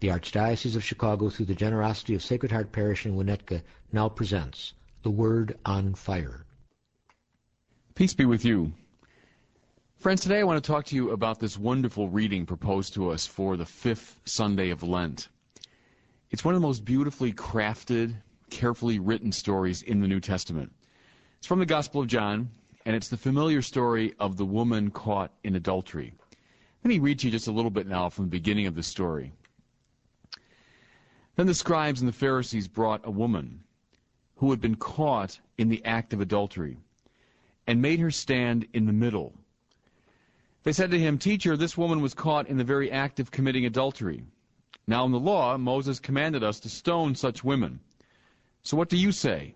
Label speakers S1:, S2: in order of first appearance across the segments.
S1: The Archdiocese of Chicago, through the generosity of Sacred Heart Parish in Winnetka, now presents The Word on Fire.
S2: Peace be with you. Friends, today I want to talk to you about this wonderful reading proposed to us for the fifth Sunday of Lent. It's one of the most beautifully crafted, carefully written stories in the New Testament. It's from the Gospel of John, and it's the familiar story of the woman caught in adultery. Let me read to you just a little bit now from the beginning of the story. Then the scribes and the Pharisees brought a woman who had been caught in the act of adultery and made her stand in the middle. They said to him, Teacher, this woman was caught in the very act of committing adultery. Now in the law, Moses commanded us to stone such women. So what do you say?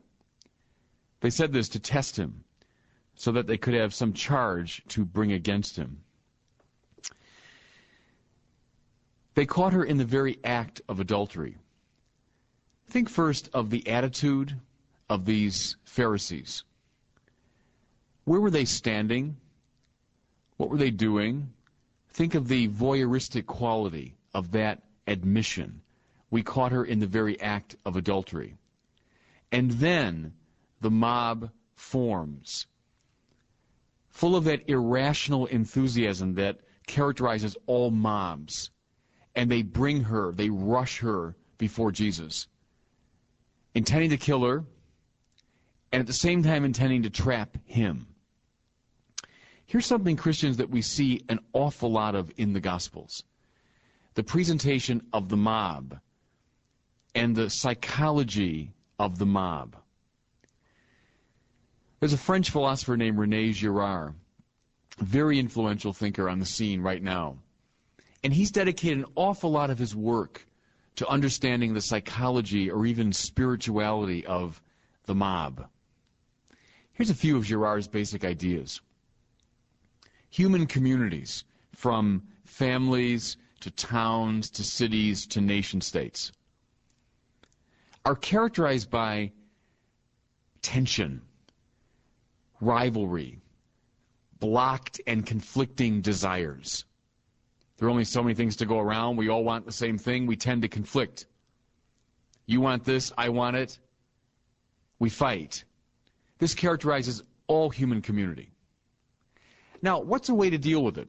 S2: They said this to test him, so that they could have some charge to bring against him. They caught her in the very act of adultery. Think first of the attitude of these Pharisees. Where were they standing? What were they doing? Think of the voyeuristic quality of that admission. We caught her in the very act of adultery. And then the mob forms, full of that irrational enthusiasm that characterizes all mobs. And they bring her, they rush her before Jesus intending to kill her, and at the same time intending to trap him. Here's something, Christians, that we see an awful lot of in the Gospels the presentation of the mob and the psychology of the mob. There's a French philosopher named Rene Girard, very influential thinker on the scene right now. And he's dedicated an awful lot of his work to understanding the psychology or even spirituality of the mob. Here's a few of Girard's basic ideas. Human communities, from families to towns to cities to nation states, are characterized by tension, rivalry, blocked and conflicting desires. There are only so many things to go around. We all want the same thing. We tend to conflict. You want this, I want it. We fight. This characterizes all human community. Now, what's a way to deal with it?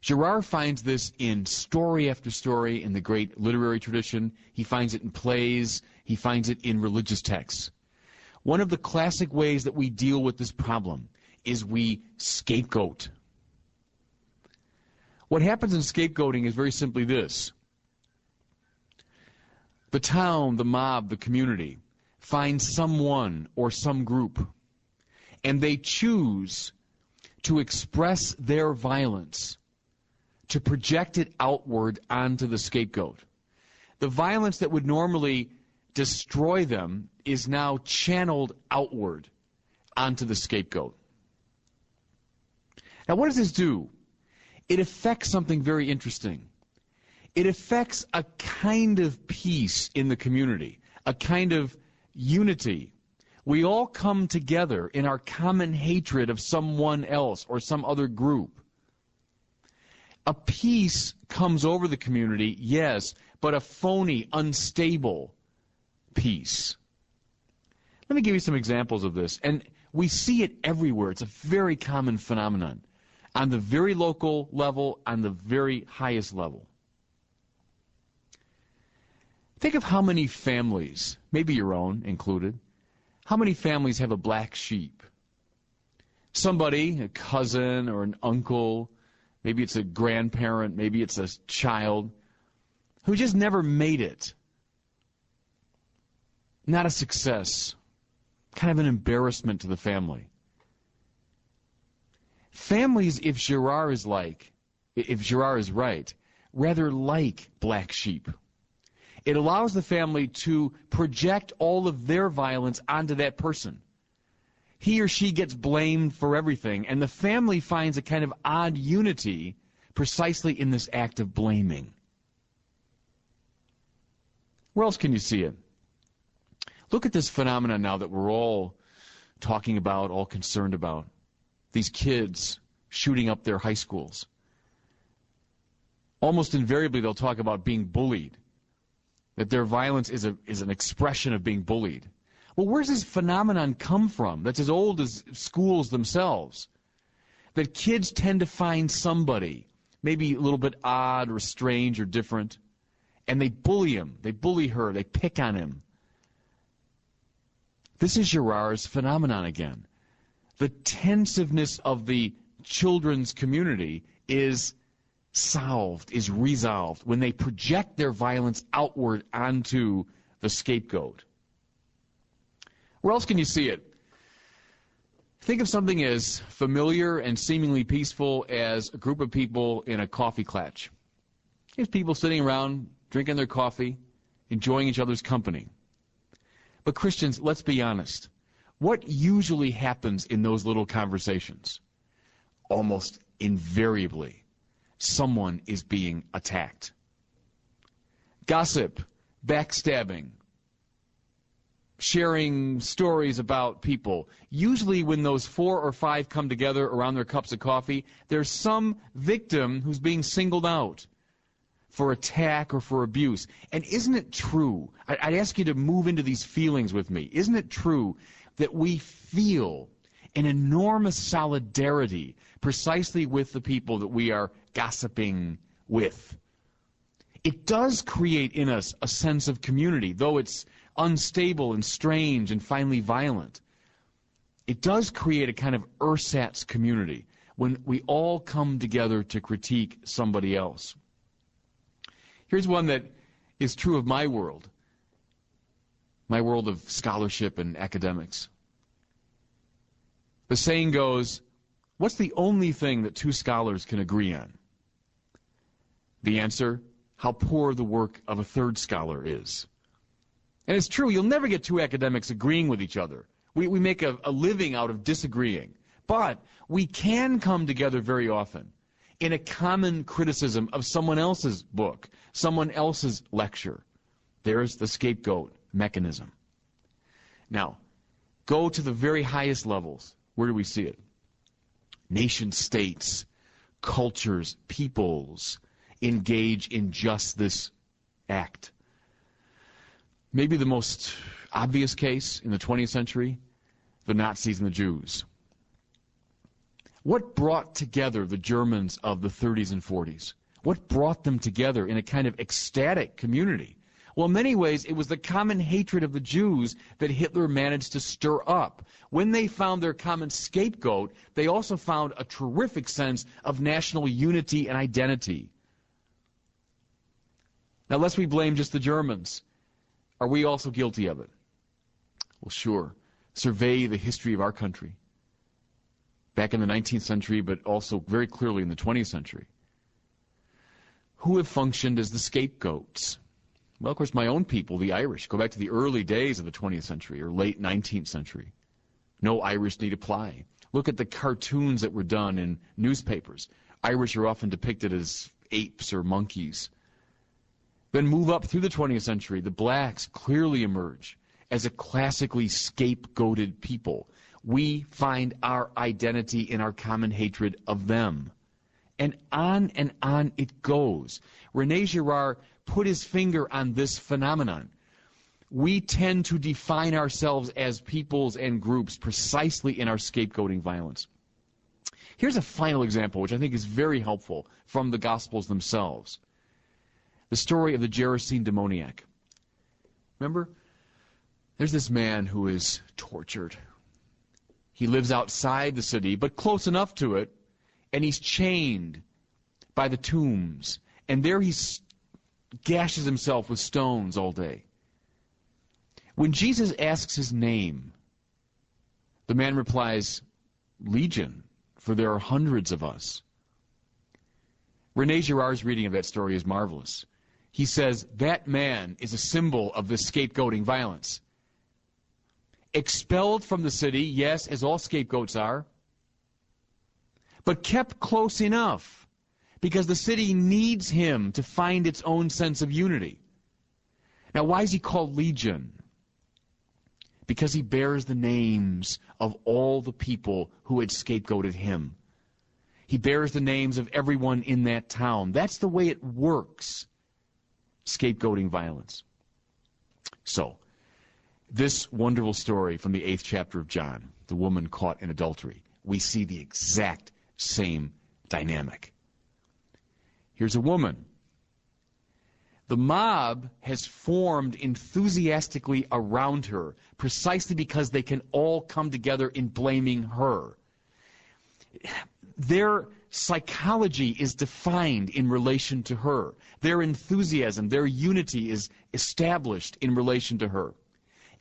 S2: Girard finds this in story after story in the great literary tradition. He finds it in plays. He finds it in religious texts. One of the classic ways that we deal with this problem is we scapegoat. What happens in scapegoating is very simply this the town, the mob, the community finds someone or some group, and they choose to express their violence, to project it outward onto the scapegoat. The violence that would normally destroy them is now channeled outward onto the scapegoat. Now, what does this do? It affects something very interesting. It affects a kind of peace in the community, a kind of unity. We all come together in our common hatred of someone else or some other group. A peace comes over the community, yes, but a phony, unstable peace. Let me give you some examples of this. And we see it everywhere. It's a very common phenomenon on the very local level, on the very highest level. Think of how many families, maybe your own included, how many families have a black sheep? Somebody, a cousin or an uncle, maybe it's a grandparent, maybe it's a child, who just never made it. Not a success. Kind of an embarrassment to the family. Families, if Girard is like, if Girard is right, rather like black sheep. It allows the family to project all of their violence onto that person. He or she gets blamed for everything, and the family finds a kind of odd unity precisely in this act of blaming. Where else can you see it? Look at this phenomenon now that we're all talking about, all concerned about. These kids shooting up their high schools. Almost invariably, they'll talk about being bullied, that their violence is, a, is an expression of being bullied. Well, where's this phenomenon come from that's as old as schools themselves? That kids tend to find somebody, maybe a little bit odd or strange or different, and they bully him, they bully her, they pick on him. This is Girard's phenomenon again. The tensiveness of the children's community is solved, is resolved when they project their violence outward onto the scapegoat. Where else can you see it? Think of something as familiar and seemingly peaceful as a group of people in a coffee klatch. There's people sitting around drinking their coffee, enjoying each other's company. But Christians, let's be honest. What usually happens in those little conversations? Almost invariably, someone is being attacked. Gossip, backstabbing, sharing stories about people. Usually, when those four or five come together around their cups of coffee, there's some victim who's being singled out for attack or for abuse. And isn't it true? I'd ask you to move into these feelings with me. Isn't it true that we feel an enormous solidarity precisely with the people that we are gossiping with? It does create in us a sense of community, though it's unstable and strange and finally violent. It does create a kind of ersatz community when we all come together to critique somebody else. Here's one that is true of my world, my world of scholarship and academics. The saying goes, what's the only thing that two scholars can agree on? The answer, how poor the work of a third scholar is. And it's true, you'll never get two academics agreeing with each other. We, we make a, a living out of disagreeing. But we can come together very often in a common criticism of someone else's book, someone else's lecture. There's the scapegoat mechanism. Now, go to the very highest levels. Where do we see it? Nation states, cultures, peoples engage in just this act. Maybe the most obvious case in the 20th century, the Nazis and the Jews. What brought together the Germans of the 30s and 40s? What brought them together in a kind of ecstatic community? Well, in many ways, it was the common hatred of the Jews that Hitler managed to stir up. When they found their common scapegoat, they also found a terrific sense of national unity and identity. Now, lest we blame just the Germans, are we also guilty of it? Well, sure. Survey the history of our country back in the 19th century, but also very clearly in the 20th century, who have functioned as the scapegoats. Well, of course, my own people, the Irish, go back to the early days of the 20th century or late 19th century. No Irish need apply. Look at the cartoons that were done in newspapers. Irish are often depicted as apes or monkeys. Then move up through the 20th century. The blacks clearly emerge as a classically scapegoated people we find our identity in our common hatred of them. And on and on it goes. Rene Girard put his finger on this phenomenon. We tend to define ourselves as peoples and groups precisely in our scapegoating violence. Here's a final example, which I think is very helpful from the Gospels themselves. The story of the Gerasene demoniac. Remember? There's this man who is tortured he lives outside the city, but close enough to it, and he's chained by the tombs. And there he gashes himself with stones all day. When Jesus asks his name, the man replies, Legion, for there are hundreds of us. Rene Girard's reading of that story is marvelous. he says that man is a symbol of the scapegoating violence. Expelled from the city, yes, as all scapegoats are, but kept close enough because the city needs him to find its own sense of unity. Now, why is he called Legion? Because he bears the names of all the people who had scapegoated him. He bears the names of everyone in that town. That's the way it works scapegoating violence. So, this wonderful story from the eighth chapter of John, the woman caught in adultery, we see the exact same dynamic. Here's a woman. The mob has formed enthusiastically around her precisely because they can all come together in blaming her. Their psychology is defined in relation to her. Their enthusiasm, their unity is established in relation to her.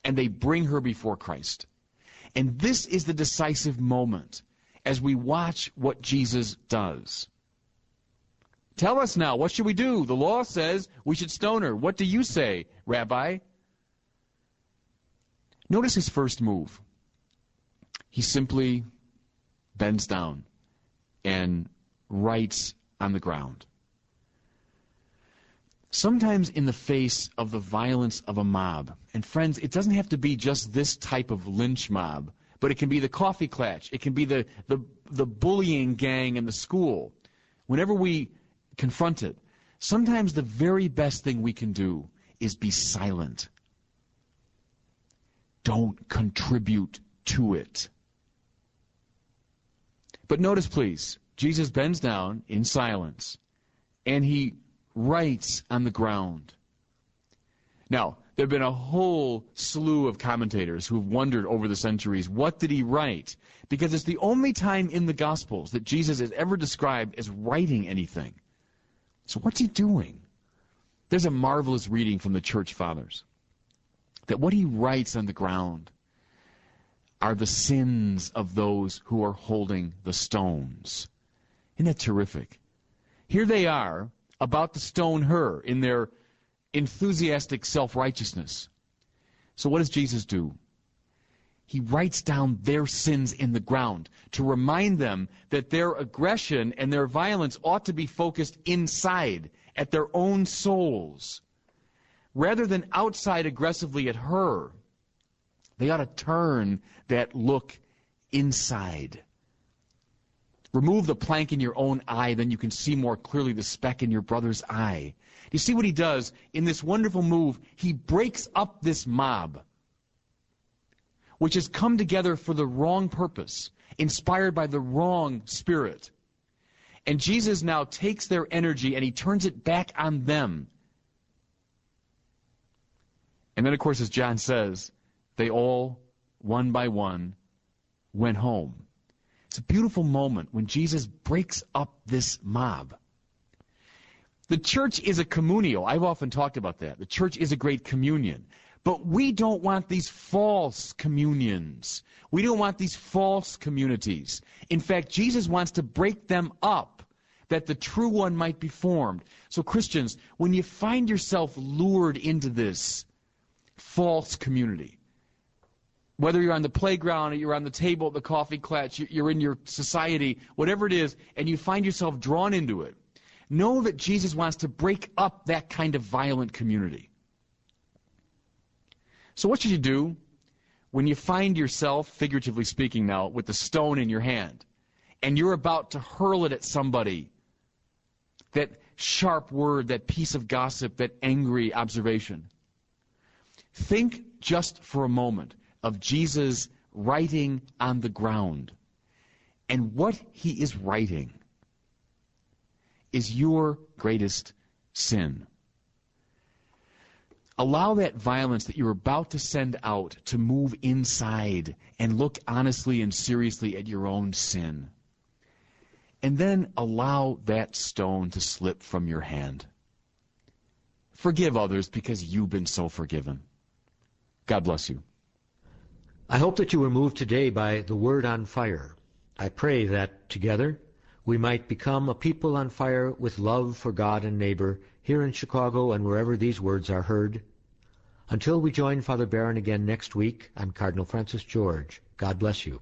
S2: And they bring her before Christ. And this is the decisive moment as we watch what Jesus does. Tell us now, what should we do? The law says we should stone her. What do you say, Rabbi? Notice his first move. He simply bends down and writes on the ground. Sometimes in the face of the violence of a mob, and friends, it doesn't have to be just this type of lynch mob, but it can be the coffee klatch, it can be the, the, the bullying gang in the school. Whenever we confront it, sometimes the very best thing we can do is be silent. Don't contribute to it. But notice, please, Jesus bends down in silence and he writes on the ground. Now, there have been a whole slew of commentators who've wondered over the centuries what did he write? Because it's the only time in the Gospels that Jesus is ever described as writing anything. So, what's he doing? There's a marvelous reading from the church fathers that what he writes on the ground are the sins of those who are holding the stones. Isn't that terrific? Here they are about to stone her in their enthusiastic self righteousness. So, what does Jesus do? He writes down their sins in the ground to remind them that their aggression and their violence ought to be focused inside, at their own souls, rather than outside aggressively at her. They ought to turn that look inside. Remove the plank in your own eye, then you can see more clearly the speck in your brother's eye. You see what he does in this wonderful move? He breaks up this mob, which has come together for the wrong purpose, inspired by the wrong spirit. And Jesus now takes their energy and he turns it back on them. And then, of course, as John says, they all, one by one, went home. It's a beautiful moment when Jesus breaks up this mob. The church is a communio. I've often talked about that. The church is a great communion. But we don't want these false communions. We don't want these false communities. In fact, Jesus wants to break them up that the true one might be formed. So, Christians, when you find yourself lured into this false community, whether you're on the playground or you're on the table at the coffee klatch, you're in your society, whatever it is, and you find yourself drawn into it, know that Jesus wants to break up that kind of violent community. So, what should you do when you find yourself, figuratively speaking now, with the stone in your hand, and you're about to hurl it at somebody? That sharp word, that piece of gossip, that angry observation. Think just for a moment of Jesus writing on the ground. And what he is writing is your greatest sin. Allow that violence that you're about to send out to move inside and look honestly and seriously at your own sin. And then allow that stone to slip from your hand. Forgive others because you've been so forgiven. God bless you.
S1: I hope that you were moved today by the Word on Fire. I pray that together we might become a people on fire with love for God and neighbor here in Chicago and wherever these words are heard. Until we join Father Barron again next week, I'm Cardinal Francis George. God bless you.